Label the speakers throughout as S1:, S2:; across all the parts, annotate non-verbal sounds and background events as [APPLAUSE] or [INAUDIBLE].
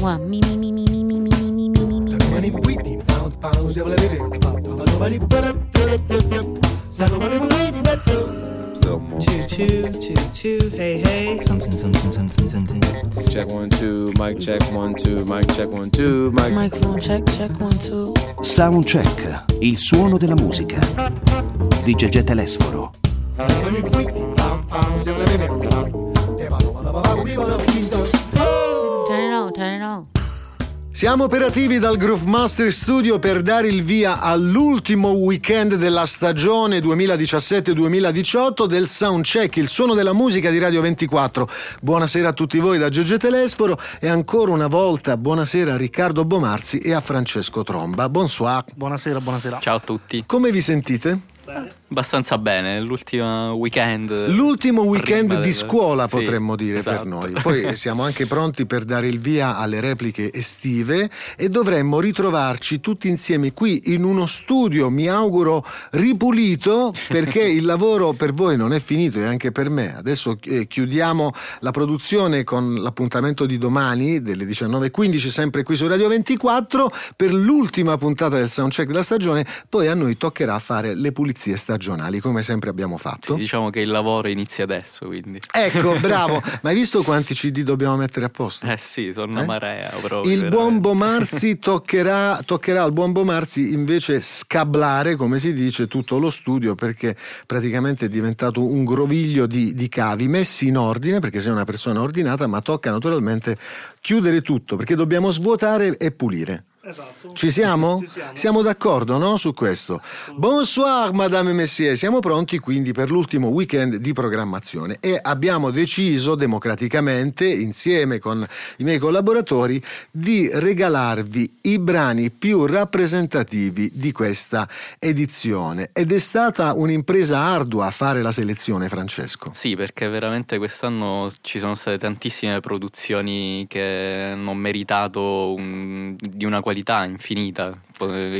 S1: Mua, mi, mi, mi, mi, mi, mi, mi, mi, mi, mi, mi, mi.
S2: Two, two, two, two, hey, hey.
S3: Something, something, something, something.
S4: Check one, two, mic check one, two, mic check one, two, mic.
S1: Microphone check, check one, two.
S5: Soundcheck, il suono della musica. Di Gegè Telesforo.
S1: Turn
S6: Siamo operativi dal Groove Master Studio per dare il via all'ultimo weekend della stagione 2017-2018 del Soundcheck, il suono della musica di Radio 24. Buonasera a tutti voi da Gegè Telesforo e ancora una volta buonasera a Riccardo Bomarzi e a Francesco Tromba. Bonsoir.
S3: Buonasera, buonasera.
S7: Ciao a tutti.
S6: Come vi sentite?
S7: Abbastanza bene, l'ultimo weekend.
S6: L'ultimo weekend di
S7: del-
S6: scuola
S7: Sì,
S6: potremmo dire
S7: esatto.
S6: per noi. Poi [LAUGHS] siamo anche pronti per dare il via alle repliche estive e dovremmo ritrovarci tutti insieme qui in uno studio, mi auguro ripulito, perché il lavoro per voi non è finito e anche per me. Adesso eh, chiudiamo la produzione con l'appuntamento di domani delle 19.15 sempre qui su Radio 24 per l'ultima puntata del soundcheck della stagione, poi a noi toccherà fare le pulizie stagionali come sempre abbiamo fatto.
S7: Sì, diciamo che il lavoro inizia adesso, quindi.
S6: Ecco, [LAUGHS] bravo. Ma hai visto quanti CD dobbiamo mettere a posto?
S7: Eh sì, sono una
S6: Eh?
S7: marea proprio.
S6: Il buon
S7: veramente. [LAUGHS]
S6: Bomarzi toccherà, toccherà al buon Bomarzi invece scablare, come si dice, tutto lo studio perché praticamente è diventato un groviglio di, di cavi messi in ordine perché sei una persona ordinata, ma tocca naturalmente chiudere tutto perché dobbiamo svuotare e pulire.
S3: Esatto.
S6: Ci siamo?
S3: Ci siamo.
S6: d'accordo no, su questo. Bonsoir, Madame et Messieurs. Siamo pronti quindi per l'ultimo weekend di programmazione e abbiamo deciso democraticamente, insieme con i miei collaboratori, di regalarvi i brani più rappresentativi di questa edizione. Ed è stata un'impresa ardua fare la selezione, Francesco.
S7: Sì, perché veramente quest'anno ci sono state tantissime produzioni che hanno meritato un- di una qualità qualità infinita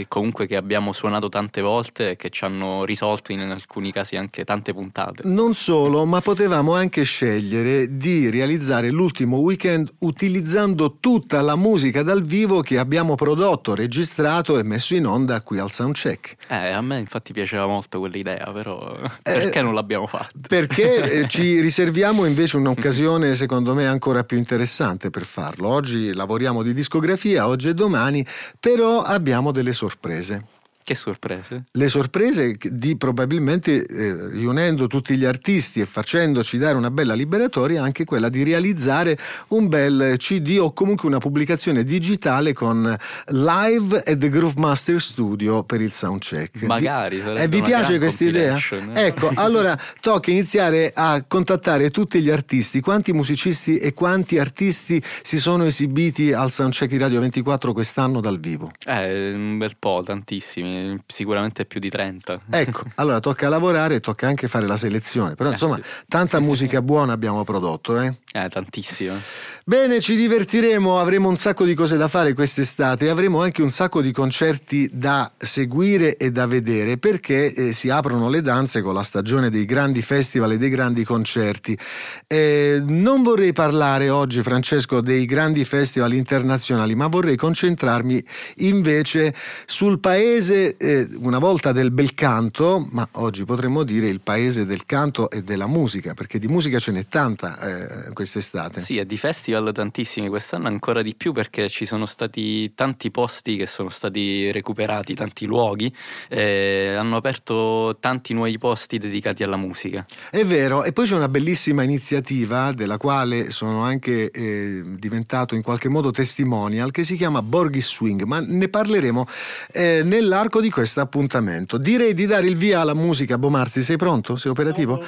S7: comunque che abbiamo suonato tante volte e che ci hanno risolto in alcuni casi anche tante puntate.
S6: Non solo, ma potevamo anche scegliere di realizzare l'ultimo weekend utilizzando tutta la musica dal vivo che abbiamo prodotto, registrato e messo in onda qui al Soundcheck.
S7: Eh, a me infatti piaceva molto quell'idea, però [LAUGHS] perché non l'abbiamo fatto?
S6: Perché eh, [LAUGHS] ci riserviamo invece un'occasione, secondo me, ancora più interessante per farlo. Oggi lavoriamo di discografia, oggi e domani, però abbiamo delle sorprese.
S7: Che sorprese.
S6: Le sorprese di probabilmente eh, riunendo tutti gli artisti e facendoci dare una bella liberatoria anche quella di realizzare un bel CD o comunque una pubblicazione digitale con live at the Groove Master Studio per il soundcheck.
S7: Magari,
S6: Vi-
S7: sarebbe
S6: eh, vi piace questa idea?
S7: eh.
S6: Ecco, [LAUGHS] allora tocca iniziare a contattare tutti gli artisti, quanti musicisti e quanti artisti si sono esibiti al soundcheck di Radio 24 quest'anno dal vivo.
S7: Eh, un bel po', tantissimi, sicuramente più di 30.
S6: Ecco, [LAUGHS] allora tocca lavorare e tocca anche fare la selezione, però
S7: Eh,
S6: insomma
S7: sì.
S6: tanta musica buona abbiamo prodotto. Eh?
S7: Eh, tantissime.
S6: Bene, ci divertiremo, avremo un sacco di cose da fare quest'estate avremo anche un sacco di concerti da seguire e da vedere perché eh, si aprono le danze con la stagione dei grandi festival e dei grandi concerti. Eh, non vorrei parlare oggi, Francesco, dei grandi festival internazionali, ma vorrei concentrarmi invece sul paese eh, una volta del bel canto, ma oggi potremmo dire il paese del canto e della musica, perché di musica ce n'è tanta eh, quest'estate.
S7: Sì, e di festival tantissimi, quest'anno ancora di più perché ci sono stati tanti posti che sono stati recuperati, tanti luoghi, eh, hanno aperto tanti nuovi posti dedicati alla musica.
S6: È vero, e poi c'è una bellissima iniziativa della quale sono anche eh, diventato in qualche modo testimonial che si chiama Borghi Swing, ma ne parleremo eh, nell'arco di questo appuntamento. Direi di dare il via alla musica. Bomarzi, sei pronto? Sei operativo?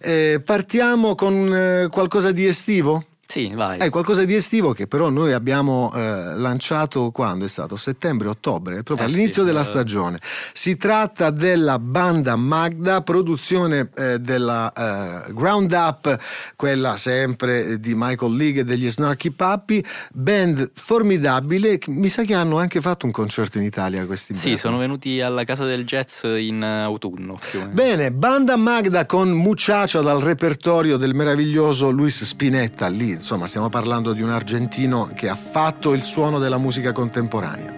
S6: Eh, partiamo con eh, qualcosa di estivo
S7: Sì, vai.
S6: È qualcosa di estivo che però noi abbiamo eh, lanciato quando è stato? Settembre-ottobre, proprio
S7: Eh
S6: all'inizio
S7: sì,
S6: della
S7: eh.
S6: stagione. Si tratta della banda Magda, produzione eh, della eh, Ground Up, quella sempre di Michael League e degli Snarky Puppy, band formidabile. Mi sa che hanno anche fatto un concerto in Italia questi
S7: Sì,
S6: band.
S7: sono venuti alla Casa del Jazz in eh, autunno.
S6: Bene, banda Magda con Muchacha dal repertorio del meraviglioso Luis Spinetta lì insomma stiamo parlando di un argentino che ha fatto il suono della musica contemporanea.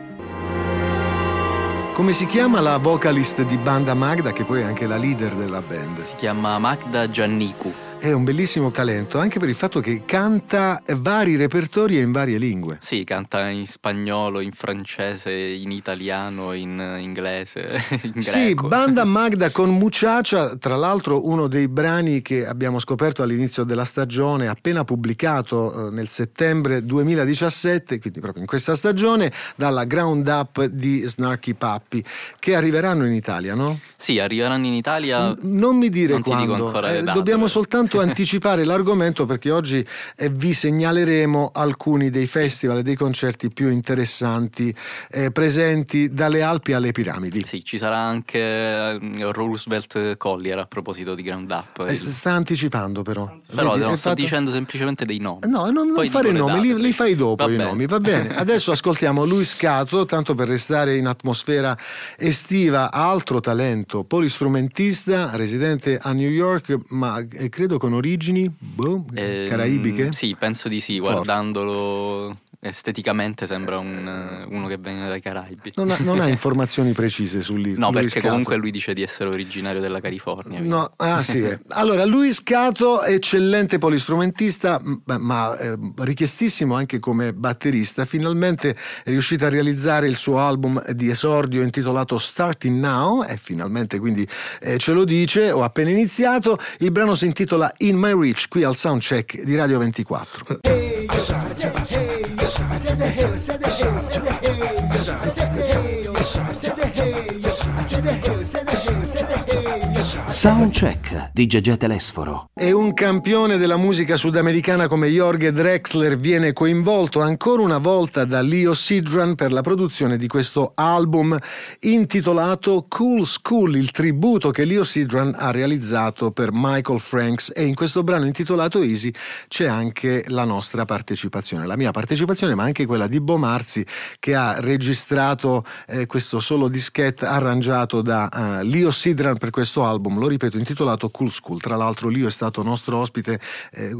S6: Come si chiama la vocalist di Banda Magda, che poi è anche la leader della band?
S7: Si chiama Magda Giannicu.
S6: È un bellissimo talento anche per il fatto che canta vari repertori e in varie lingue.
S7: Sì, canta in spagnolo, in francese, in italiano, in inglese, [LAUGHS] in
S6: Sì. Banda Magda con Muchacha, tra l'altro uno dei brani che abbiamo scoperto all'inizio della stagione, appena pubblicato eh, nel settembre 2017, quindi proprio in questa stagione, dalla Ground Up di Snarky Puppy, che arriveranno in Italia, no?
S7: Sì, arriveranno in Italia.
S6: Non mi dire
S7: Non ti dico
S6: quando,
S7: ancora le
S6: eh,
S7: date,
S6: dobbiamo
S7: però.
S6: Soltanto [LAUGHS] anticipare l'argomento perché oggi eh, vi segnaleremo alcuni dei festival e dei concerti più interessanti eh, presenti dalle Alpi alle piramidi.
S7: Sì, ci sarà anche eh, Roosevelt Collier a proposito di Ground Up.
S6: Eh, sta anticipando però.
S7: Però
S6: Vedi,
S7: no, sto
S6: fatto-
S7: dicendo semplicemente dei nomi.
S6: No, non, non fare i nomi, li, li fai dopo
S7: Va
S6: i
S7: bene.
S6: nomi, va bene. [LAUGHS] Adesso ascoltiamo Luis Cato, tanto per restare in atmosfera estiva, altro talento, polistrumentista, residente a New York, ma eh, credo con origini boh,
S7: Ehm,
S6: caraibiche.
S7: Sì, penso di sì,
S6: Forse.
S7: guardandolo esteticamente sembra un, eh, uno che viene dai Caraibi.
S6: Non ha, non ha [LAUGHS] informazioni precise su lì.
S7: No,
S6: Luis
S7: perché
S6: Cato.
S7: comunque lui dice di essere originario della California.
S6: No, ah sì. eh. Allora, Luis Cato, eccellente polistrumentista, m- ma eh, richiestissimo anche come batterista, finalmente è riuscito a realizzare il suo album di esordio intitolato Starting Now, e finalmente quindi eh, ce lo dice, ho appena iniziato, il brano si intitola In My Reach, qui al Soundcheck di Radio 24.
S5: Hey, Soundcheck di Gegè Telesforo.
S6: E un campione della musica sudamericana come Jorge Drexler viene coinvolto ancora una volta da Leo Sidran per la produzione di questo album intitolato Cool School, il tributo che Leo Sidran ha realizzato per Michael Franks e in questo brano intitolato Easy c'è anche la nostra partecipazione, la mia partecipazione ma anche quella di Bo Marzi che ha registrato eh, questo solo dischetto arrangiato da eh, Leo Sidran per questo album, lo ripeto, intitolato Cool School. Tra l'altro Leo è stato nostro ospite eh,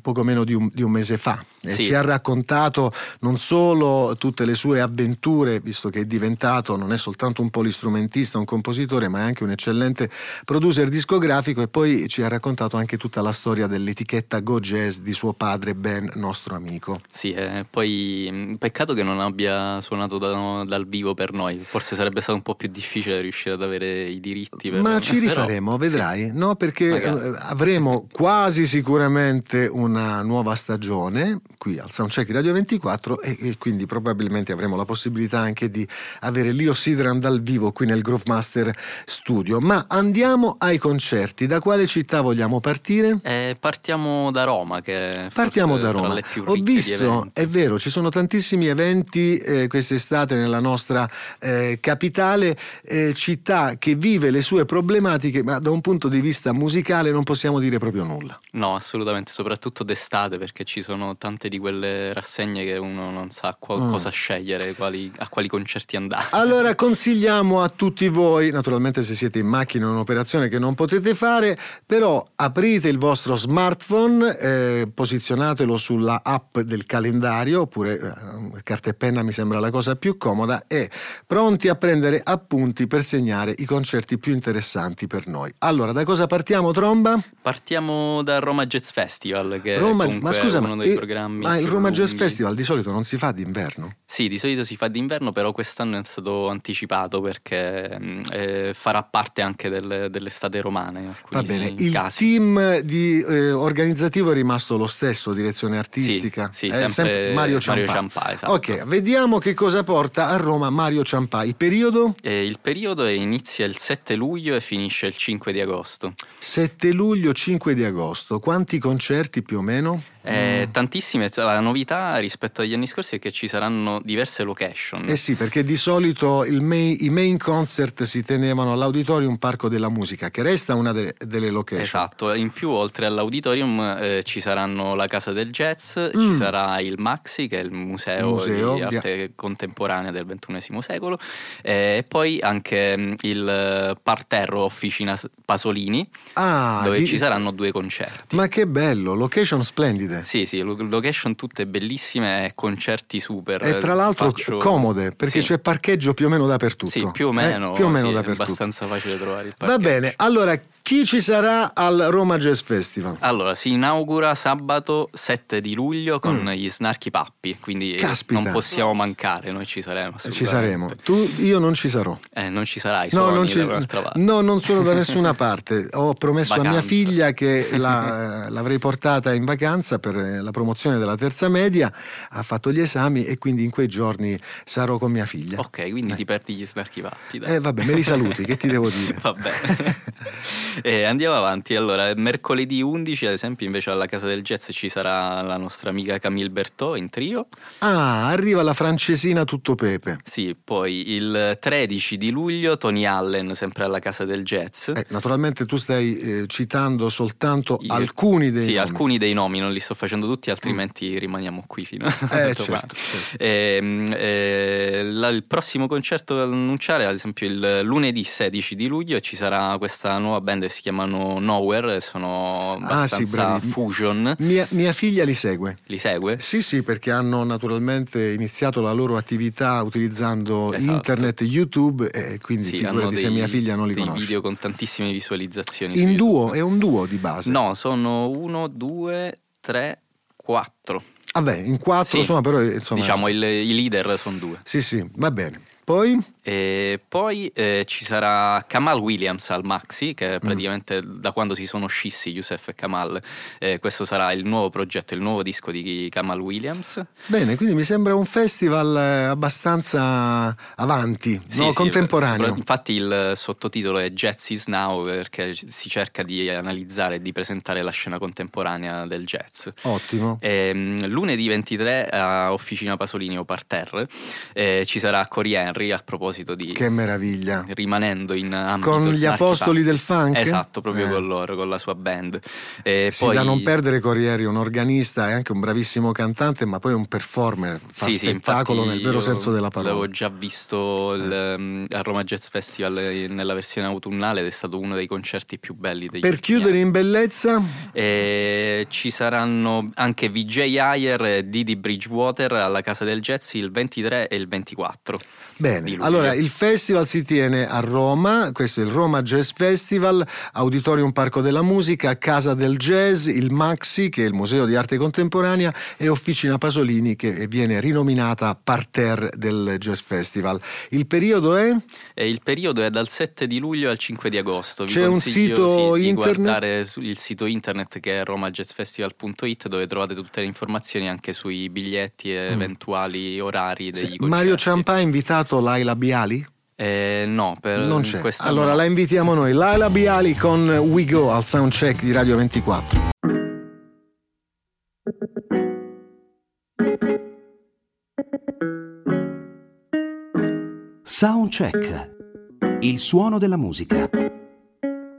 S6: poco meno di un, di un mese fa e
S7: Sì.
S6: ci ha raccontato non solo tutte le sue avventure, visto che è diventato, non è soltanto un polistrumentista, un compositore, ma è anche un eccellente producer discografico e poi ci ha raccontato anche tutta la storia dell'etichetta Go Jazz di suo padre Ben, nostro amico.
S7: Sì, e poi mh, peccato che non abbia suonato da- dal vivo per noi. Forse sarebbe stato un po' più difficile riuscire ad avere i diritti. Per...
S6: Ma [LAUGHS] ci
S7: però-
S6: rifaremo, vedrai, no? Perché
S7: Magari.
S6: eh, avremo quasi sicuramente una nuova stagione qui al Soundcheck di Radio 24 e, e quindi probabilmente avremo la possibilità anche di avere Leo Sidran dal vivo qui nel Groove Master Studio. Ma andiamo ai concerti. Da quale città vogliamo partire?
S7: Eh, partiamo da Roma, che
S6: Partiamo da Roma. Ho visto, è vero, ci sono tantissimi eventi eh, quest'estate nella nostra eh, capitale, eh, città che vive le sue problematiche, ma da un punto di vista musicale non possiamo dire proprio nulla.
S7: No, assolutamente, soprattutto d'estate, perché ci sono tante di quelle rassegne che uno non sa qua-
S6: Mm.
S7: cosa scegliere, quali- a quali concerti andare.
S6: Allora [LAUGHS] consigliamo a tutti voi, naturalmente se siete in macchina è un'operazione che non potete fare, però aprite il vostro smartphone, eh, posizionatelo sulla app del calendario, oppure eh, carta e penna mi sembra la cosa più comoda, e pronti a prendere appunti per segnare i concerti più interessanti per noi. Allora, da cosa partiamo, Tromba?
S7: Partiamo dal Roma Jazz Festival, che
S6: Roma- ma scusa,
S7: è uno
S6: ma,
S7: dei
S6: eh,
S7: programmi
S6: ma il Roma Jazz
S7: lunghi.
S6: Festival di solito non si fa d'inverno?
S7: Sì, di solito si fa d'inverno, però quest'anno è stato anticipato perché mh, eh, farà parte anche del- dell'estate romana.
S6: Va bene, il
S7: casi.
S6: team di, eh, organizzativo è rimasto lo stesso, direzione artistica?
S7: Sì, sì,
S6: Eh,
S7: sempre
S6: Mario
S7: Mario
S6: Ciampà.
S7: Ciampà, esatto.
S6: Ok, vediamo che cosa porta a Roma Mario Ciampà. Il periodo?
S7: Eh, il periodo inizia il 7 luglio e finisce il 5 di agosto.
S6: 7 luglio, 5 di agosto. Quanti concerti più o meno?
S7: Eh, Tantissime, cioè, la novità rispetto agli anni scorsi è che ci saranno diverse location.
S6: Eh sì, perché di solito main- i main concert si tenevano all'Auditorium Parco della Musica, che resta una de- delle location.
S7: Esatto, in più oltre all'auditorium eh, ci saranno la Casa del Jazz,
S6: Mm.
S7: ci sarà il Maxi che è il museo,
S6: Il museo
S7: di arte contemporanea del XXI secolo eh, e poi anche mm, il eh, parterro Officina Pasolini
S6: Ah,
S7: dove
S6: di-
S7: ci saranno due concerti.
S6: Ma che bello, location splendida. Splendide.
S7: Sì, sì, lo- location tutte bellissime concerti super.
S6: E tra l'altro
S7: Faccio-
S6: comode, perché
S7: Sì.
S6: c'è parcheggio più o meno dappertutto.
S7: Sì, più o
S6: Eh,
S7: meno.
S6: più o meno
S7: sì, è
S6: dappertutto.
S7: abbastanza facile trovare il
S6: Va
S7: parcheggio.
S6: bene, allora chi ci sarà al Roma Jazz Festival?
S7: Allora, si inaugura sabato 7 di luglio con gli Snarchi Pappi, quindi
S6: Mm. Caspita.
S7: non possiamo mancare, noi ci saremo.
S6: Ci saremo. Tu, io non ci sarò.
S7: Eh, non ci sarai,
S6: No, non, ci- no, non sono da nessuna [LAUGHS] parte. Ho promesso a mia
S7: Vacanza.
S6: figlia che [LAUGHS] la- l'avrei portata in vacanza per la promozione della terza media. Ha fatto gli esami e quindi in quei giorni sarò con mia figlia.
S7: Ok, quindi ti perdi gli Snarchi Pappi. dai.
S6: Eh, vabbè, me li saluti, che ti devo [LAUGHS] dire?
S7: Va bene. [LAUGHS] Eh, andiamo avanti. Allora, mercoledì 11, ad esempio, invece alla Casa del Jazz ci sarà la nostra amica Camille Bertò in trio.
S6: Ah, arriva la francesina tutto pepe.
S7: Sì, poi il 13 di luglio Tony Allen, sempre alla Casa del Jazz.
S6: Eh, naturalmente tu stai eh, citando soltanto
S7: I-
S6: alcuni dei
S7: sì,
S6: nomi.
S7: alcuni dei nomi, non li sto facendo tutti, altrimenti rimaniamo qui fino [LAUGHS] a
S6: Eh, certo, certo.
S7: Ehm, eh, la- il prossimo concerto da annunciare, ad esempio, il lunedì 16 di luglio ci sarà questa nuova band che si chiamano Nowhere, sono
S6: Ah, sì,
S7: abbastanza fusion.
S6: Mia, mia figlia li segue.
S7: Li segue?
S6: Sì, sì, perché hanno naturalmente iniziato la loro attività utilizzando
S7: Esatto.
S6: internet e YouTube e quindi
S7: Sì,
S6: figurati se mia figlia non li
S7: dei
S6: conosce.
S7: video con tantissime visualizzazioni. su
S6: In duo, è un duo di base.
S7: No, sono uno, due, tre, quattro.
S6: Vabbè, in quattro,
S7: Sì.
S6: insomma, però insomma,
S7: diciamo, il- i leader sono due.
S6: Sì, sì, va bene. Poi
S7: E poi eh, ci sarà Kamal Williams al Maxi,
S6: Mm.
S7: che praticamente da quando si sono scissi Youssef e Kamal, eh, questo sarà il nuovo progetto, il nuovo disco di Kamal Williams.
S6: bene, quindi mi sembra un festival eh, abbastanza avanti,
S7: Sì,
S6: no?
S7: sì,
S6: contemporaneo.
S7: infatti il sottotitolo è Jazz is Now perché si cerca di analizzare e di presentare la scena contemporanea del jazz.
S6: Ottimo.
S7: Ehm, lunedì 23 a Officina Pasolini o Parterre eh, ci sarà Cory Henry a proposito di
S6: Che meraviglia.
S7: rimanendo in ambito
S6: Con gli apostoli del funk?
S7: esatto proprio
S6: Eh.
S7: con loro con la sua band e
S6: Sì,
S7: poi
S6: da non perdere Corrieri, un organista e anche un bravissimo cantante, ma poi un performer, fa
S7: sì, sì,
S6: spettacolo
S7: infatti
S6: nel vero senso della parola.
S7: L'avevo già visto il, ehm, al Roma Jazz Festival eh, nella versione autunnale ed è stato uno dei concerti più belli degli
S6: Per chiudere
S7: anni.
S6: in bellezza,
S7: E ci saranno anche VJ Ayer e Didi Bridgewater alla Casa del Jazz il 23 e il 24. di
S6: Bene,
S7: luglio.
S6: Allora il festival si tiene a Roma, questo è il Roma Jazz Festival, Auditorium Parco della Musica, Casa del Jazz, il Maxi che è il Museo di Arte Contemporanea e Officina Pasolini che viene rinominata Parterre del Jazz Festival. Il periodo è?
S7: E il periodo è dal 7 di luglio al 5 di agosto. Vi
S6: C'è un sito
S7: sì,
S6: internet?
S7: guardare il sito internet che è romajazzfestival.it dove trovate tutte le informazioni anche sui biglietti e eventuali orari dei
S6: Sì.
S7: concerti.
S6: Mario Ciampa ha invitato Laila Biali?
S7: Eh, no, per
S6: Non c'è. Allora
S7: no.
S6: la invitiamo noi, Laila Biali con We Go al soundcheck di Radio 24.
S5: Soundcheck. Il suono della musica.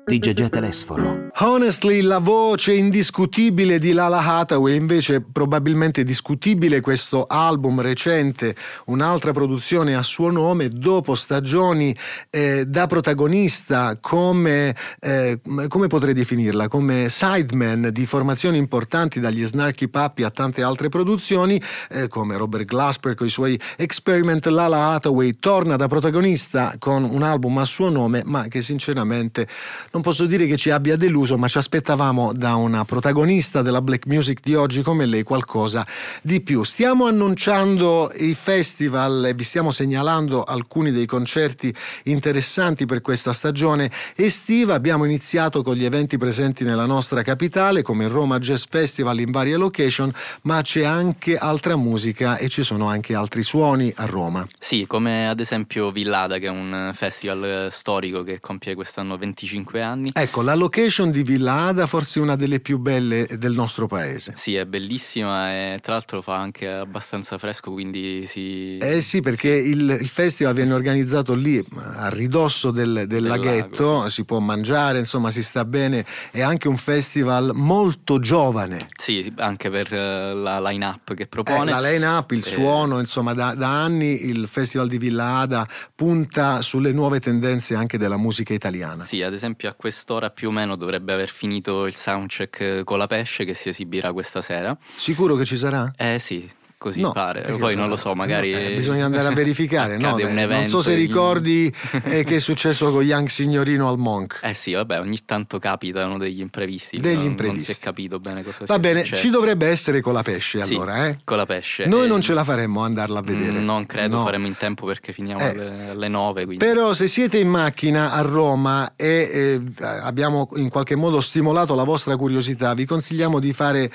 S5: Di Gegè Telesforo.
S6: Honestly, la voce indiscutibile di Lala Hathaway, invece probabilmente discutibile questo album recente, un'altra produzione a suo nome, dopo stagioni eh, da protagonista come, eh, come potrei definirla, come sideman di formazioni importanti dagli Snarky Puppy a tante altre produzioni, eh, come Robert Glasper con i suoi Experiment, Lala Hathaway torna da protagonista con un album a suo nome, ma che sinceramente non posso dire che ci abbia deluso, ma ci aspettavamo da una protagonista della black music di oggi come lei qualcosa di più. Stiamo annunciando i festival e vi stiamo segnalando alcuni dei concerti interessanti per questa stagione estiva. Abbiamo iniziato con gli eventi presenti nella nostra capitale, come il Roma Jazz Festival in varie location, ma c'è anche altra musica e ci sono anche altri suoni a Roma.
S7: Sì, come ad esempio Villada, che è un festival storico che compie quest'anno 25 anni.
S6: Ecco, la location di Villa Ada forse è una delle più belle del nostro paese.
S7: Sì, è bellissima e tra l'altro fa anche abbastanza fresco, quindi si...
S6: Eh sì, perché il, il festival viene organizzato lì a ridosso del, del
S7: Del
S6: laghetto,
S7: lago,
S6: si può mangiare, insomma si sta bene, è anche un festival molto giovane.
S7: Sì, sì, anche per eh, la line-up che
S6: Eh,
S7: propone.
S6: la line-up, il
S7: Eh,
S6: suono, insomma da, da anni il Festival di Villa Ada punta sulle nuove tendenze anche della musica italiana.
S7: Sì, ad esempio a quest'ora più o meno dovrebbe dovrebbe aver finito il soundcheck con la Pesce che si esibirà questa sera.
S6: Sicuro che ci sarà?
S7: Eh sì, così
S6: No,
S7: pare. Poi non lo so, magari.
S6: no, eh, bisogna andare a [LAUGHS] verificare. no? Beh, non so se ricordi [LAUGHS] eh, che è successo con Young Signorino al Monk.
S7: Eh sì, vabbè, ogni tanto capitano degli imprevisti.
S6: Degli
S7: non,
S6: imprevisti.
S7: Non si è capito bene cosa
S6: Va bene,
S7: successo.
S6: ci dovrebbe essere con la pesce
S7: Sì,
S6: allora, eh?
S7: Con la pesce.
S6: Noi
S7: Eh,
S6: non ce la faremmo andarla a vedere.
S7: mm, Non credo
S6: No.
S7: faremo in tempo perché finiamo
S6: Eh.
S7: alle, alle 9. Quindi.
S6: Però se siete in macchina a Roma e eh, abbiamo in qualche modo stimolato la vostra curiosità, vi consigliamo di fare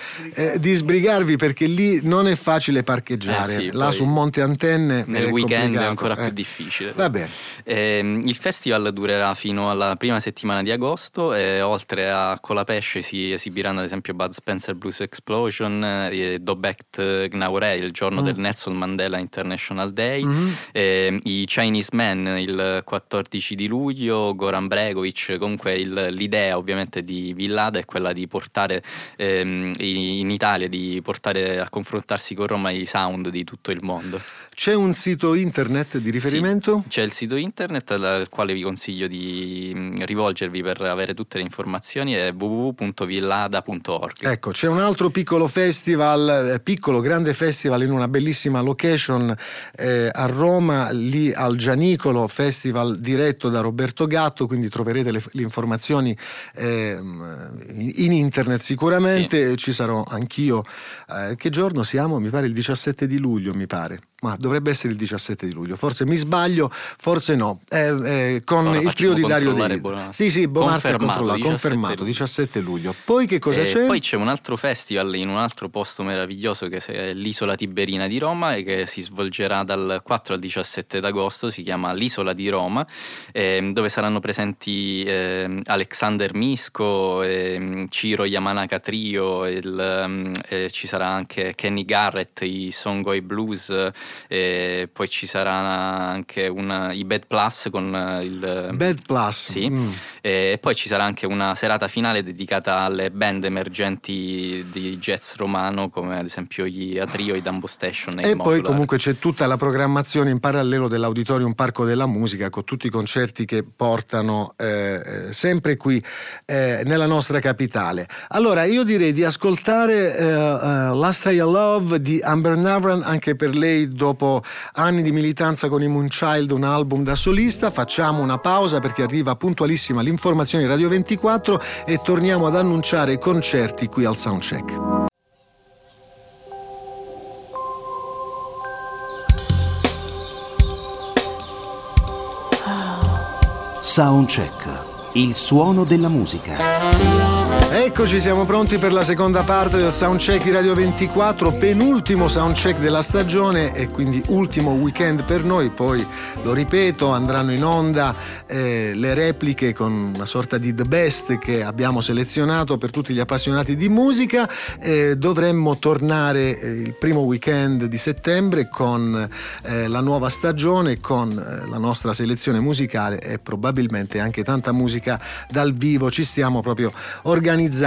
S6: di sbrigarvi perché lì non è facile parcheggiare.
S7: Eh sì,
S6: Là
S7: poi
S6: su Monte Antenne
S7: Nel
S6: è
S7: weekend è
S6: complicato,
S7: ancora
S6: eh.
S7: più difficile.
S6: Va bene.
S7: Ehm, il festival durerà fino alla prima settimana di agosto e oltre a Colapesce si esibiranno ad esempio Bud Spencer Blues Explosion, eh, Dobect Gnaure il giorno
S6: Mm.
S7: del Nelson Mandela International Day, ehm, i Chinese Men il 14 di luglio, Goran Bregovic, comunque il- l'idea ovviamente di Villada è quella di portare ehm, in Italia, di portare a confrontarsi con Roma i sound di tutto il mondo.
S6: C'è un sito internet di riferimento?
S7: C'è il sito internet al quale vi consiglio di rivolgervi per avere tutte le informazioni è www.villada.org.
S6: Ecco, c'è un altro piccolo festival, eh, piccolo grande festival in una bellissima location eh, a Roma, lì al Gianicolo, festival diretto da Roberto Gatto, quindi troverete le, le informazioni ehm, in, in internet sicuramente, ci sarò anch'io. Eh, che giorno siamo? Mi pare il 17 di luglio, mi pare. Ma dovrebbe essere il 17 di luglio, forse mi sbaglio, forse no. Eh, eh, con
S7: Ora
S6: il trio di Dario
S7: Bonazzi.
S6: Sì, sì, Bonazzi
S7: Confermato,
S6: controllato,
S7: 17
S6: confermato,
S7: luglio.
S6: 17 luglio. Poi che cosa
S7: E
S6: c'è?
S7: Poi c'è un altro festival in un altro posto meraviglioso che è l'isola Tiberina di Roma e che si svolgerà dal 4 al 17 d'agosto, si chiama l'Isola di Roma, ehm, dove saranno presenti ehm, Alexander Misco, ehm, Ciro Yamanaka Trio, il, eh, ci sarà anche Kenny Garrett, i Songoy Blues, eh, poi ci sarà anche una- i Bad Plus con eh, il...
S6: Bad Plus.
S7: Sì.
S6: Mm.
S7: E poi ci sarà anche una serata finale dedicata alle band emergenti di jazz romano, come ad esempio gli Atrio, i Dumbo Station e,
S6: E poi comunque c'è tutta la programmazione in parallelo dell'Auditorium Parco della Musica con tutti i concerti che portano eh, eh, sempre qui eh, nella nostra capitale. Allora io direi di ascoltare eh, eh, Last I Love di Amber Navran anche per lei dopo anni di militanza con i Moonchild, un album da solista. Facciamo una pausa perché arriva puntualissima l'informazione di Radio 24 e torniamo ad annunciare i concerti qui al Soundcheck.
S5: Soundcheck. Il suono della musica.
S6: Eccoci, siamo pronti per la seconda parte del Soundcheck di Radio 24, penultimo soundcheck della stagione e quindi ultimo weekend per noi. Poi, lo ripeto, andranno in onda eh, le repliche con una sorta di The Best che abbiamo selezionato per tutti gli appassionati di musica. Eh, dovremmo tornare eh, il primo weekend di settembre con eh, la nuova stagione, con eh, la nostra selezione musicale e probabilmente anche tanta musica dal vivo. Ci stiamo proprio organizzando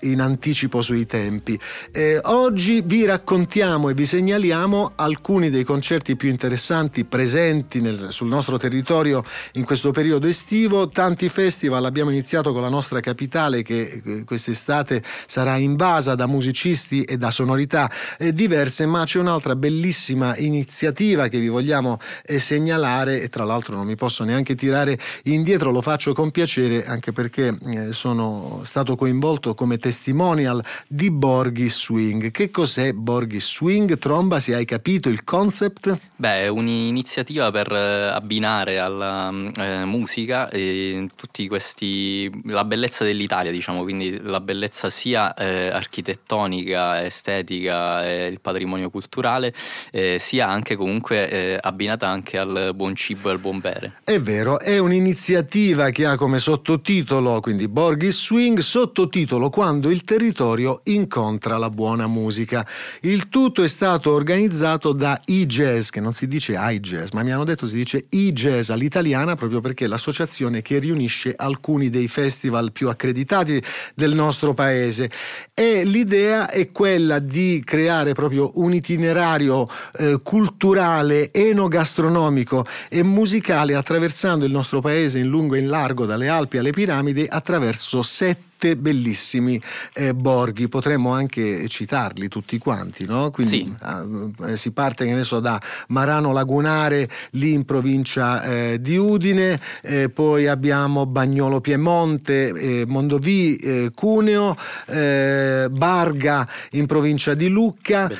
S6: in anticipo sui tempi. Eh, oggi vi raccontiamo e vi segnaliamo alcuni dei concerti più interessanti presenti nel- sul nostro territorio in questo periodo estivo. Tanti festival, abbiamo iniziato con la nostra capitale che eh, quest'estate sarà invasa da musicisti e da sonorità eh, diverse, ma c'è un'altra bellissima iniziativa che vi vogliamo eh, segnalare e tra l'altro non mi posso neanche tirare indietro, lo faccio con piacere anche perché sono stato coinvolto come testimonial di Borghi Swing. Che cos'è Borghi Swing? Tromba, se hai capito il concept?
S7: Beh, è un'iniziativa per eh, abbinare alla mm, eh, musica eh, tutti questi la bellezza dell'Italia, diciamo, quindi la bellezza sia eh, architettonica, estetica e il patrimonio culturale, eh, sia anche comunque eh, abbinata anche al buon cibo e al buon bere.
S6: È vero, è un'iniziativa che ha come sottotitolo, quindi Borghi Swing, sottotitolo Quando il territorio incontra la buona musica. Il tutto è stato organizzato da e-jazz, che non si dice iJazz, ma mi hanno detto si dice e-jazz all'italiana proprio perché è l'associazione che riunisce alcuni dei festival più accreditati del nostro paese. E l'idea è quella di creare proprio un itinerario eh, culturale, enogastronomico e musicale attraversando il nostro paese in lungo e in largo dalle Alpi alle piramidi attraverso sette sette bellissimi eh, borghi, potremmo anche citarli tutti quanti, no? Quindi
S7: Sì.
S6: eh, si parte, che ne so, da Marano Lagunare, lì in provincia eh, di Udine, eh, poi abbiamo Bagnolo Piemonte, eh, Mondovì, eh, Cuneo, Barga in provincia di Lucca,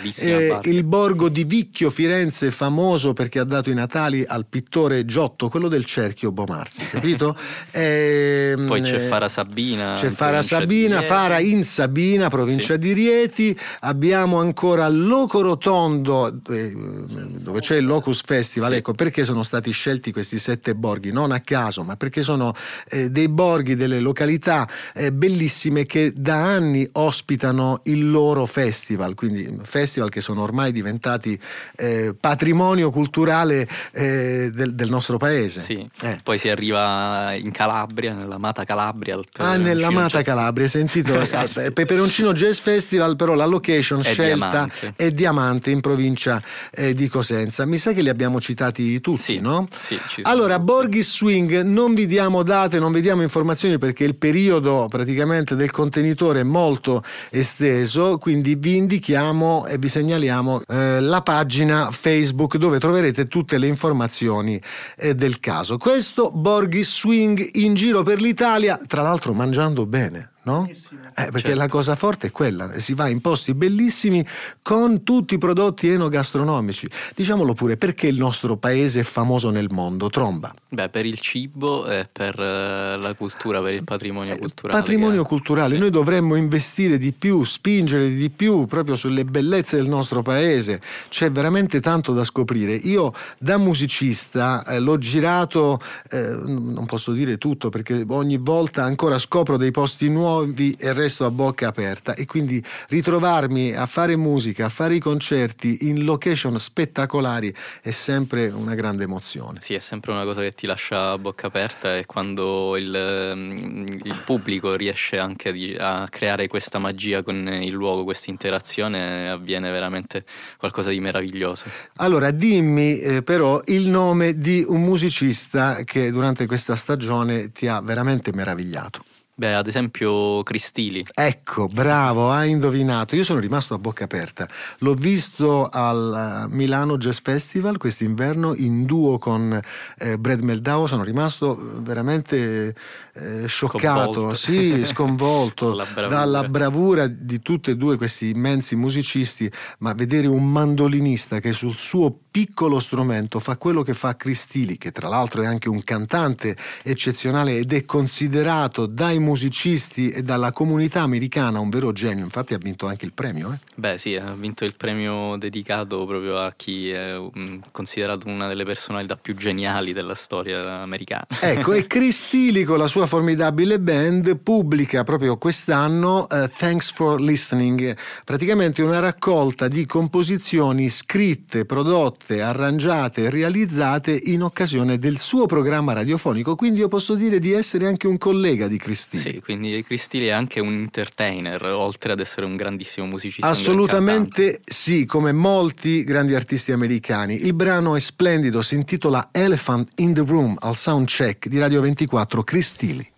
S6: il borgo di Vicchio, Firenze, famoso perché ha dato i natali al pittore Giotto, quello del cerchio Bomarzi, capito? [LAUGHS] Ehm,
S7: Poi c'è Fara Sabina.
S6: c'è
S7: in
S6: Fara Sabina. Fara in Sabina, provincia di Rieti, abbiamo ancora Loco Rotondo, eh, dove c'è il Locus Festival.
S7: Sì.
S6: Ecco perché sono stati scelti questi sette borghi, non a caso, ma perché sono eh, dei borghi, delle località eh, bellissime che da anni ospitano il loro festival, quindi festival che sono ormai diventati eh, patrimonio culturale eh, del, del nostro paese.
S7: Sì.
S6: Eh.
S7: Poi si arriva in Calabria, nell'amata Calabria. al
S6: Ah, nella
S7: Jazz.
S6: Calabria, hai sentito? [LAUGHS] Peperoncino Jazz Festival, però la location
S7: È
S6: scelta
S7: Diamante.
S6: è Diamante in provincia eh, di Cosenza. Mi sa che li abbiamo citati tutti,
S7: Sì,
S6: no?
S7: sì,
S6: Allora. Borghi Swing, non vi diamo date, non vi diamo informazioni perché il periodo praticamente del contenitore è molto esteso, quindi vi indichiamo e vi segnaliamo eh, la pagina Facebook dove troverete tutte le informazioni eh, del caso. Questo Borghi Swing in giro per l'Italia, tra l'altro mangiando bene. Yeah. No? Eh, perché
S7: Certo.
S6: la cosa forte è quella, si va in posti bellissimi con tutti i prodotti enogastronomici. Diciamolo pure, perché il nostro paese è famoso nel mondo? Tromba.
S7: Beh, per il cibo e per eh, la cultura, per il patrimonio culturale.
S6: Patrimonio
S7: che-
S6: culturale,
S7: Sì.
S6: noi dovremmo investire di più, spingere di più proprio sulle bellezze del nostro paese. C'è veramente tanto da scoprire. Io da musicista eh, l'ho girato, eh, non posso dire tutto perché ogni volta ancora scopro dei posti nuovi e resto a bocca aperta e quindi ritrovarmi a fare musica, a fare i concerti in location spettacolari è sempre una grande emozione.
S7: Sì, è sempre una cosa che ti lascia a bocca aperta e quando il, ehm, il pubblico riesce anche a creare questa magia con il luogo, questa interazione, avviene veramente qualcosa di meraviglioso.
S6: Allora, dimmi eh, però il nome di un musicista che durante questa stagione ti ha veramente meravigliato.
S7: Beh, ad esempio Cristili.
S6: Ecco, bravo, hai indovinato. Io sono rimasto a bocca aperta. L'ho visto al eh, Milano Jazz Festival quest'inverno in duo con eh, Brad Meldau. Sono rimasto veramente eh, scioccato,
S7: Sconvolto.
S6: sì, [LAUGHS] sconvolto
S7: bravura.
S6: dalla bravura di tutti e due questi immensi musicisti. Ma vedere un mandolinista che sul suo piccolo strumento fa quello che fa Cristili, che tra l'altro è anche un cantante eccezionale ed è considerato dai musicisti e dalla comunità americana un vero genio. Infatti ha vinto anche il premio. eh.
S7: Beh, sì, ha vinto il premio dedicato proprio a chi è mm, considerato una delle personalità più geniali della storia americana.
S6: Ecco, e [LAUGHS] Cristili con la sua formidabile band pubblica proprio quest'anno eh, Thanks for Listening, praticamente una raccolta di composizioni scritte, prodotte, arrangiate e realizzate in occasione del suo programma radiofonico, quindi io posso dire di essere anche un collega di Cristili.
S7: Sì, quindi Cristili è anche un entertainer, oltre ad essere un grandissimo musicista.
S6: Assolutamente sì, come molti grandi artisti americani. Il brano è splendido, si intitola Elephant in the Room al soundcheck di Radio 24 Cristili.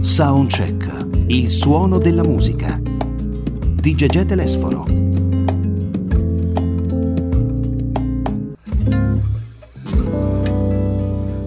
S5: Soundcheck, il suono della musica. Di Gegè Telesforo.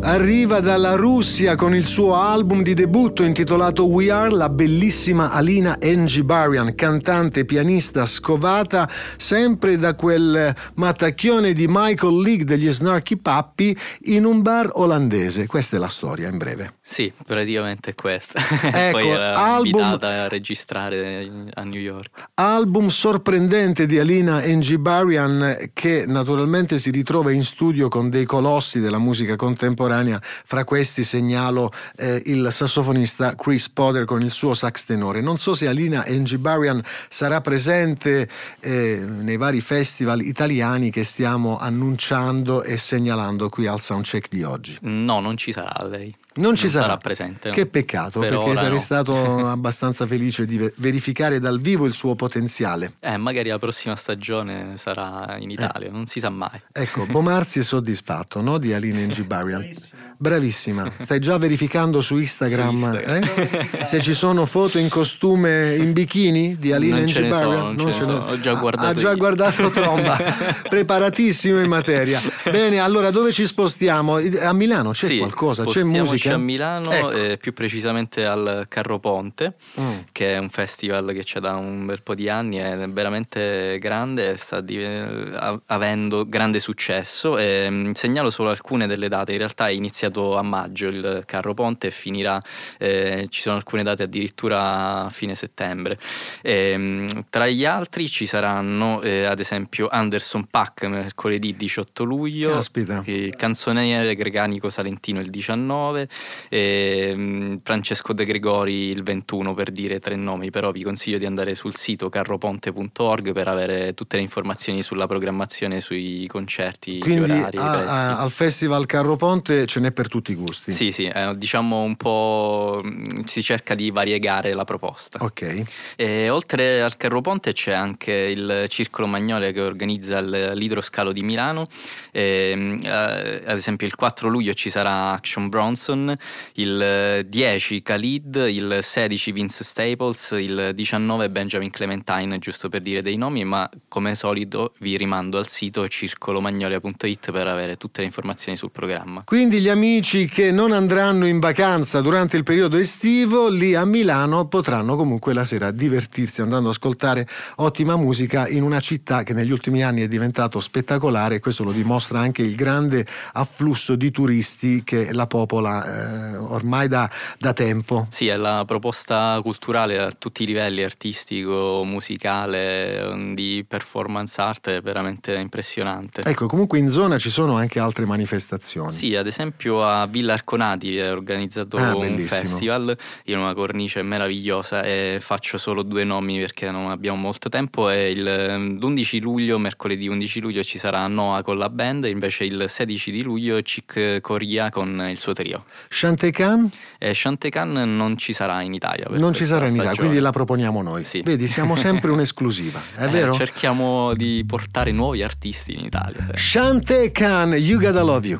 S6: Arriva dalla Russia con il suo album di debutto intitolato We Are la bellissima Alina Ngibarian, cantante pianista scovata sempre da quel mattacchione di Michael League degli Snarky Puppy in un bar olandese. Questa è la storia in breve.
S7: Sì, praticamente è questa. [LAUGHS]
S6: Ecco,
S7: Poi era
S6: album-
S7: a registrare a New York.
S6: Album sorprendente di Alina Ngibarian che naturalmente si ritrova in studio con dei colossi della musica contemporanea. Fra questi segnalo eh, il sassofonista Chris Potter con il suo sax tenore. Non so se Alina Ngibarian sarà presente eh, nei vari festival italiani che stiamo annunciando e segnalando qui al soundcheck di oggi.
S7: No, non ci sarà lei.
S6: Non ci sarà.
S7: presente.
S6: Che peccato,
S7: Per
S6: perché sarei
S7: no.
S6: stato [LAUGHS] abbastanza felice di ve- verificare dal vivo il suo potenziale.
S7: Eh, magari la prossima stagione sarà in Italia, non si sa mai.
S6: Ecco, Bomarzi è soddisfatto no, di Aline Ngibarian. Bravissima. Stai già verificando su Instagram,
S7: Su Instagram.
S6: eh? se ci sono foto in costume in bikini di
S7: Non ne
S6: Ngibarian?
S7: sono, non ce ne sono. Ho già guardato
S6: Ha già
S7: io.
S6: guardato Tromba, [LAUGHS] preparatissimo in materia. Bene, allora dove ci spostiamo? A Milano c'è
S7: sì,
S6: qualcosa? C'è musica?
S7: a Milano,
S6: Ecco.
S7: eh, più precisamente al Carro Ponte,
S6: Mm.
S7: che è un festival che c'è da un bel po' di anni, è veramente grande, e sta div- a- avendo grande successo. E, mh, segnalo solo alcune delle date, in realtà è iniziato a maggio il Carro Ponte e finirà, eh, ci sono alcune date addirittura a fine settembre. E, mh, tra gli altri ci saranno eh, ad esempio Anderson Pack mercoledì 18 luglio,
S6: Caspita.
S7: il canzoniere Greganico Salentino il 19 e mm, Francesco De Gregori il 21 per dire tre nomi però vi consiglio di andare sul sito carroponte.org per avere tutte le informazioni sulla programmazione sui concerti,
S6: Quindi
S7: gli orari,
S6: a- a- al Festival Carro Ponte ce n'è per tutti i gusti.
S7: Sì, sì, eh, diciamo un po' mm, si cerca di variegare la proposta.
S6: Ok.
S7: E oltre al Carro Ponte c'è anche il Circolo Magnolia che organizza il- l'idroscalo di Milano. Ehm, eh, ad esempio il 4 luglio ci sarà Action Bronson, il eh, 10 Khalid, il 16 Vince Staples, il 19 Benjamin Clementine, giusto per dire dei nomi, ma come solito vi rimando al sito circolomagnolia.it per avere tutte le informazioni sul programma.
S6: Quindi gli amici che non andranno in vacanza durante il periodo estivo, lì a Milano potranno comunque la sera divertirsi andando ad ascoltare ottima musica in una città che negli ultimi anni è diventato spettacolare e questo lo dimostra anche il grande afflusso di turisti che la popola eh, ormai da, da tempo.
S7: Sì, è la proposta culturale a tutti i livelli, artistico, musicale, di performance art, è veramente impressionante.
S6: Ecco, comunque in zona ci sono anche altre manifestazioni.
S7: Sì, ad esempio a Villa Arconati è organizzato
S6: Ah,
S7: un
S6: bellissimo.
S7: festival in una cornice meravigliosa e faccio solo due nomi perché non abbiamo molto tempo. E il, l'11 luglio, mercoledì 11 luglio, ci sarà Noah con la band, invece il 16 di luglio Chick Coria con il suo trio.
S6: Chantecan
S7: E Shantekan non ci sarà in Italia.
S6: non ci sarà in Italia,
S7: stagione.
S6: quindi la proponiamo noi.
S7: Sì.
S6: Vedi, siamo [LAUGHS] sempre un'esclusiva, è
S7: Eh,
S6: vero?
S7: cerchiamo di portare nuovi artisti in Italia. eh.
S6: Shante Khan, You Gotta Love You.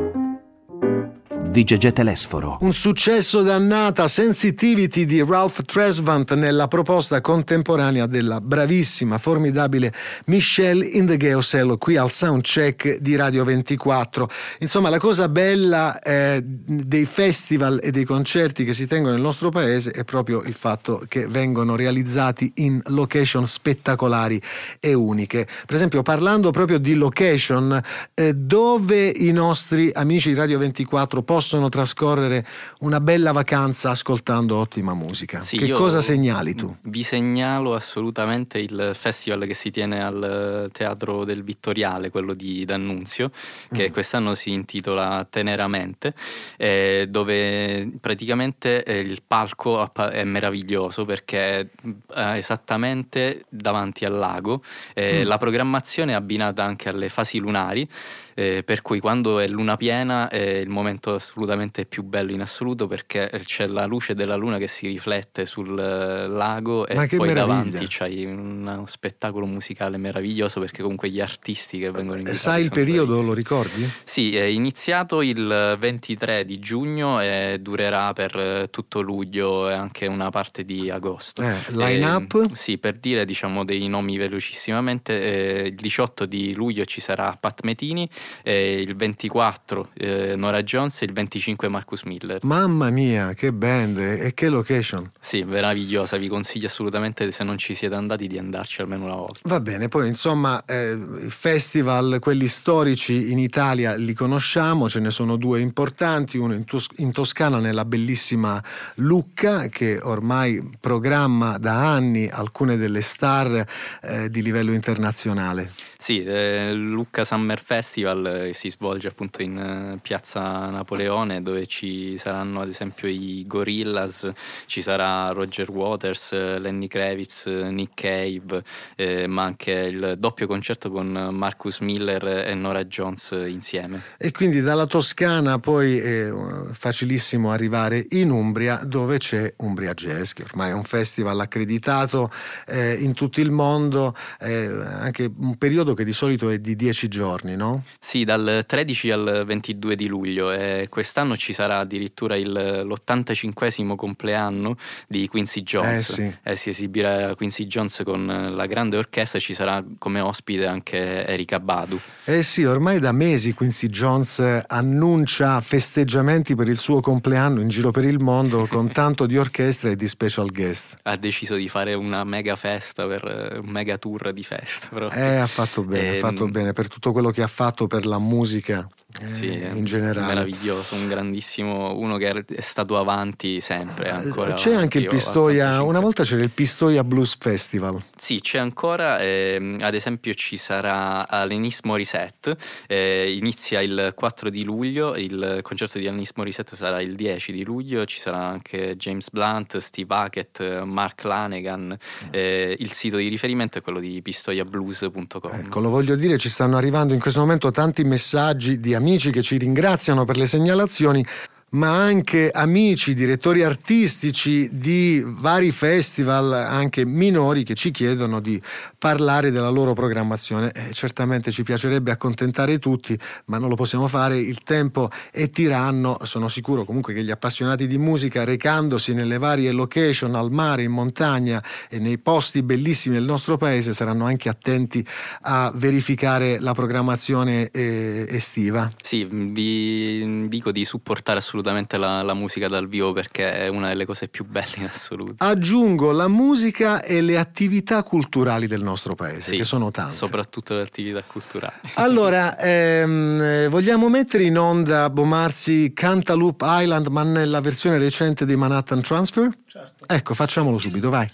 S5: Di Gegè Telesforo.
S6: Un successo dannata Sensitivity di Ralph Tresvant nella proposta contemporanea della bravissima, formidabile Michelle Indegheosello qui al soundcheck di Radio 24. Insomma, la cosa bella eh, dei festival e dei concerti che si tengono nel nostro paese è proprio il fatto che vengono realizzati in location spettacolari e uniche. Per esempio, parlando proprio di location, eh, dove i nostri amici di Radio 24 possono trascorrere una bella vacanza ascoltando ottima musica.
S7: Sì,
S6: che cosa segnali tu?
S7: Vi segnalo assolutamente il festival che si tiene al Teatro del Vittoriale, quello di D'Annunzio, che
S6: Mm.
S7: quest'anno si intitola Teneramente, eh, dove praticamente eh, il palco è meraviglioso perché è esattamente davanti al lago. eh,
S6: Mm.
S7: La programmazione è abbinata anche alle fasi lunari. Eh, per cui quando è luna piena è il momento assolutamente più bello in assoluto perché c'è la luce della luna che si riflette sul lago e poi
S6: meraviglia.
S7: davanti c'hai uno spettacolo musicale meraviglioso perché comunque gli artisti che vengono invitati
S6: Eh, Sai il periodo,
S7: bravissimi.
S6: lo ricordi?
S7: Sì, è iniziato il 23 di giugno e durerà per tutto luglio e anche una parte di agosto.
S6: Eh, line
S7: Eh,
S6: up?
S7: Sì, per dire diciamo dei nomi velocissimamente, eh, il 18 di luglio ci sarà Pat Metini, eh, il 24 eh, Nora Jones e il 25 Marcus Miller.
S6: Mamma mia, che band e che location.
S7: Sì, meravigliosa, vi consiglio assolutamente se non ci siete andati di andarci almeno una volta.
S6: Va bene, poi insomma eh, festival, quelli storici in Italia li conosciamo, ce ne sono due importanti, uno in, Tos- in Toscana nella bellissima Lucca che ormai programma da anni alcune delle star eh, di livello internazionale.
S7: Sì, eh, Lucca Summer Festival eh, si svolge appunto in eh, piazza Napoleone dove ci saranno ad esempio i Gorillaz, ci sarà Roger Waters, eh, Lenny Kravitz, eh, Nick Cave, ma anche il doppio concerto con Marcus Miller e Nora Jones insieme.
S6: E quindi dalla Toscana poi è facilissimo arrivare in Umbria dove c'è Umbria Jazz, che ormai è un festival accreditato in tutto il mondo, anche un periodo che di solito è di dieci giorni, no?
S7: Sì, dal 13 al 22 di luglio e quest'anno ci sarà addirittura il, l'85 compleanno di Quincy Jones.
S6: Eh sì.
S7: Eh, si esibirà Quincy Jones con la grande orchestra e ci sarà come ospite anche Erika Badu.
S6: Eh sì, ormai da mesi Quincy Jones annuncia festeggiamenti per il suo compleanno in giro per il mondo con [LAUGHS] tanto di orchestra e di special guest.
S7: Ha deciso di fare una mega festa per un mega tour di festa. Proprio.
S6: Eh, ha fatto bene, ha
S7: Ehm,
S6: fatto bene per tutto quello che ha fatto per la musica. Eh,
S7: Sì,
S6: in generale.
S7: meraviglioso, un grandissimo, uno che è stato avanti sempre. Ancora
S6: Eh, c'è anche il Pistoia,
S7: 85.
S6: una volta c'era il Pistoia Blues Festival.
S7: Sì, c'è ancora, ehm, ad esempio ci sarà Alanis Morissette, eh, inizia il 4 di luglio, il concerto di Alanis Morissette sarà il 10 di luglio, ci sarà anche James Blunt, Steve Hackett, Mark Lanegan, eh, il sito di riferimento è quello di pistoiablues.com.
S6: Ecco, lo voglio dire, ci stanno arrivando in questo momento tanti messaggi di amici che ci ringraziano per le segnalazioni. Ma anche amici, direttori artistici di vari festival, anche minori, che ci chiedono di parlare della loro programmazione. Eh, certamente ci piacerebbe accontentare tutti, ma non lo possiamo fare. Il tempo è tiranno. Sono sicuro comunque che gli appassionati di musica, recandosi nelle varie location, al mare, in montagna e nei posti bellissimi del nostro paese, saranno anche attenti a verificare la programmazione eh, estiva.
S7: Sì, vi dico di supportare assolutamente la, la musica dal vivo perché è una delle cose più belle in assoluto.
S6: Aggiungo la musica e le attività culturali del nostro paese,
S7: Sì,
S6: che sono tante.
S7: Soprattutto le attività culturali. [LAUGHS]
S6: Allora, ehm, eh, vogliamo mettere in onda Bomarzi Cantaloupe Island, ma nella versione recente di Manhattan Transfer? Certo. Ecco, facciamolo subito, vai.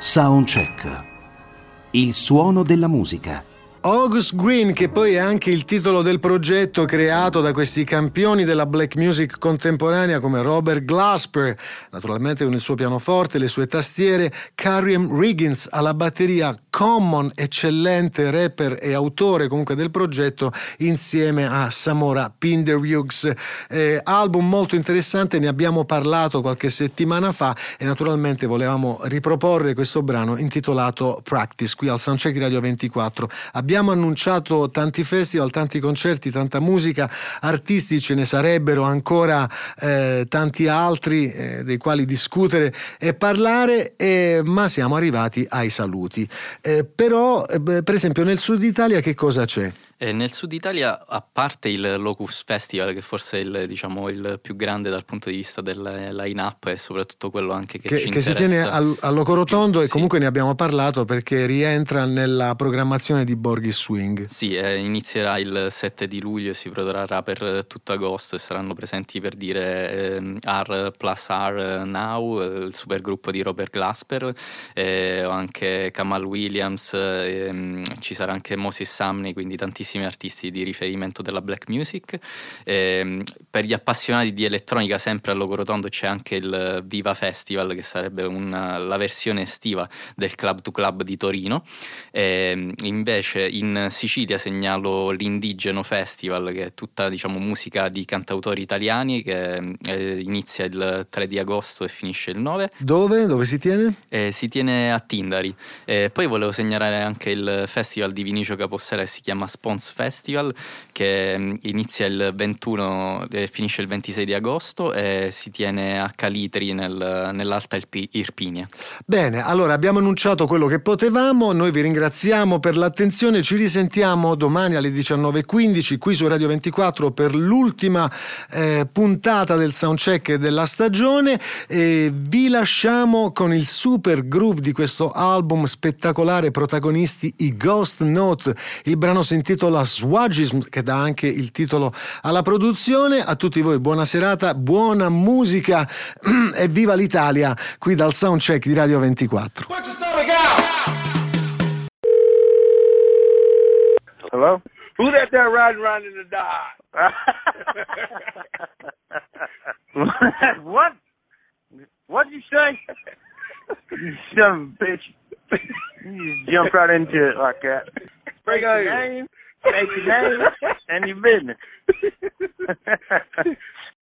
S5: Soundcheck. Il suono della musica.
S6: August Green, che poi è anche il titolo del progetto creato da questi campioni della black music contemporanea come Robert Glasper, naturalmente con il suo pianoforte, le sue tastiere, Karim Riggins alla batteria, Common, eccellente rapper e autore comunque del progetto, insieme a Samora Pinderhughes. Eh, album molto interessante, ne abbiamo parlato qualche settimana fa e naturalmente volevamo riproporre questo brano intitolato Practice qui al Soundcheck di Radio 24. Abbiamo annunciato tanti festival, tanti concerti, tanta musica, artisti ce ne sarebbero ancora eh, tanti altri eh, dei quali discutere e parlare, eh, ma siamo arrivati ai saluti. Eh, però, eh, per esempio, nel sud Italia che cosa c'è?
S7: E nel sud Italia, a parte il Locus Festival, che forse è il, diciamo, il più grande dal punto di vista del line-up e soprattutto quello anche che,
S6: Che,
S7: ci
S6: che si tiene al, a Locorotondo e
S7: Sì.
S6: comunque ne abbiamo parlato perché rientra nella programmazione di Borghi Swing.
S7: Sì, eh, inizierà il 7 di luglio e si protrarrà per eh, tutto agosto e saranno presenti per dire ehm, R plus R Now, eh, il supergruppo di Robert Glasper, eh, anche Kamal Williams, ehm, ci sarà anche Moses Sumney, quindi tantissimi artisti di riferimento della black music. Ehm, per gli appassionati di elettronica, sempre a Logorotondo c'è anche il Viva Festival, che sarebbe una- la versione estiva del Club to Club di Torino. Ehm, invece in Sicilia segnalo l'Indigeno Festival, che è tutta diciamo, musica di cantautori italiani, che eh, inizia il 3 di agosto e finisce il 9.
S6: Dove? Dove si tiene?
S7: Eh, si tiene a Tindari. Eh, poi volevo segnalare anche il festival di Vinicio Capossera che si chiama Spons Festival, che mm, inizia il 21 e finisce il 26 di agosto e si tiene a Calitri nel- nell'Alta Irpi- Irpinia.
S6: Bene, allora abbiamo annunciato quello che potevamo, noi vi ringraziamo per l'attenzione, ci risentiamo domani alle 19.15 qui su Radio 24 per l'ultima eh, puntata del soundcheck della stagione e vi lasciamo con il super groove di questo album spettacolare, protagonisti i Ghost Note, il brano si intitola Swagism, che dà anche il titolo alla produzione. A tutti voi buona serata, buona musica [CLEARS THROAT] e viva l'Italia qui dal soundcheck di Radio 24.
S8: Hello? Who that there riding around in the dark? [LAUGHS] what? What'd you say? you son of a bitch. You just jump right into it like that. Break your name, state your name, and your business. [LAUGHS]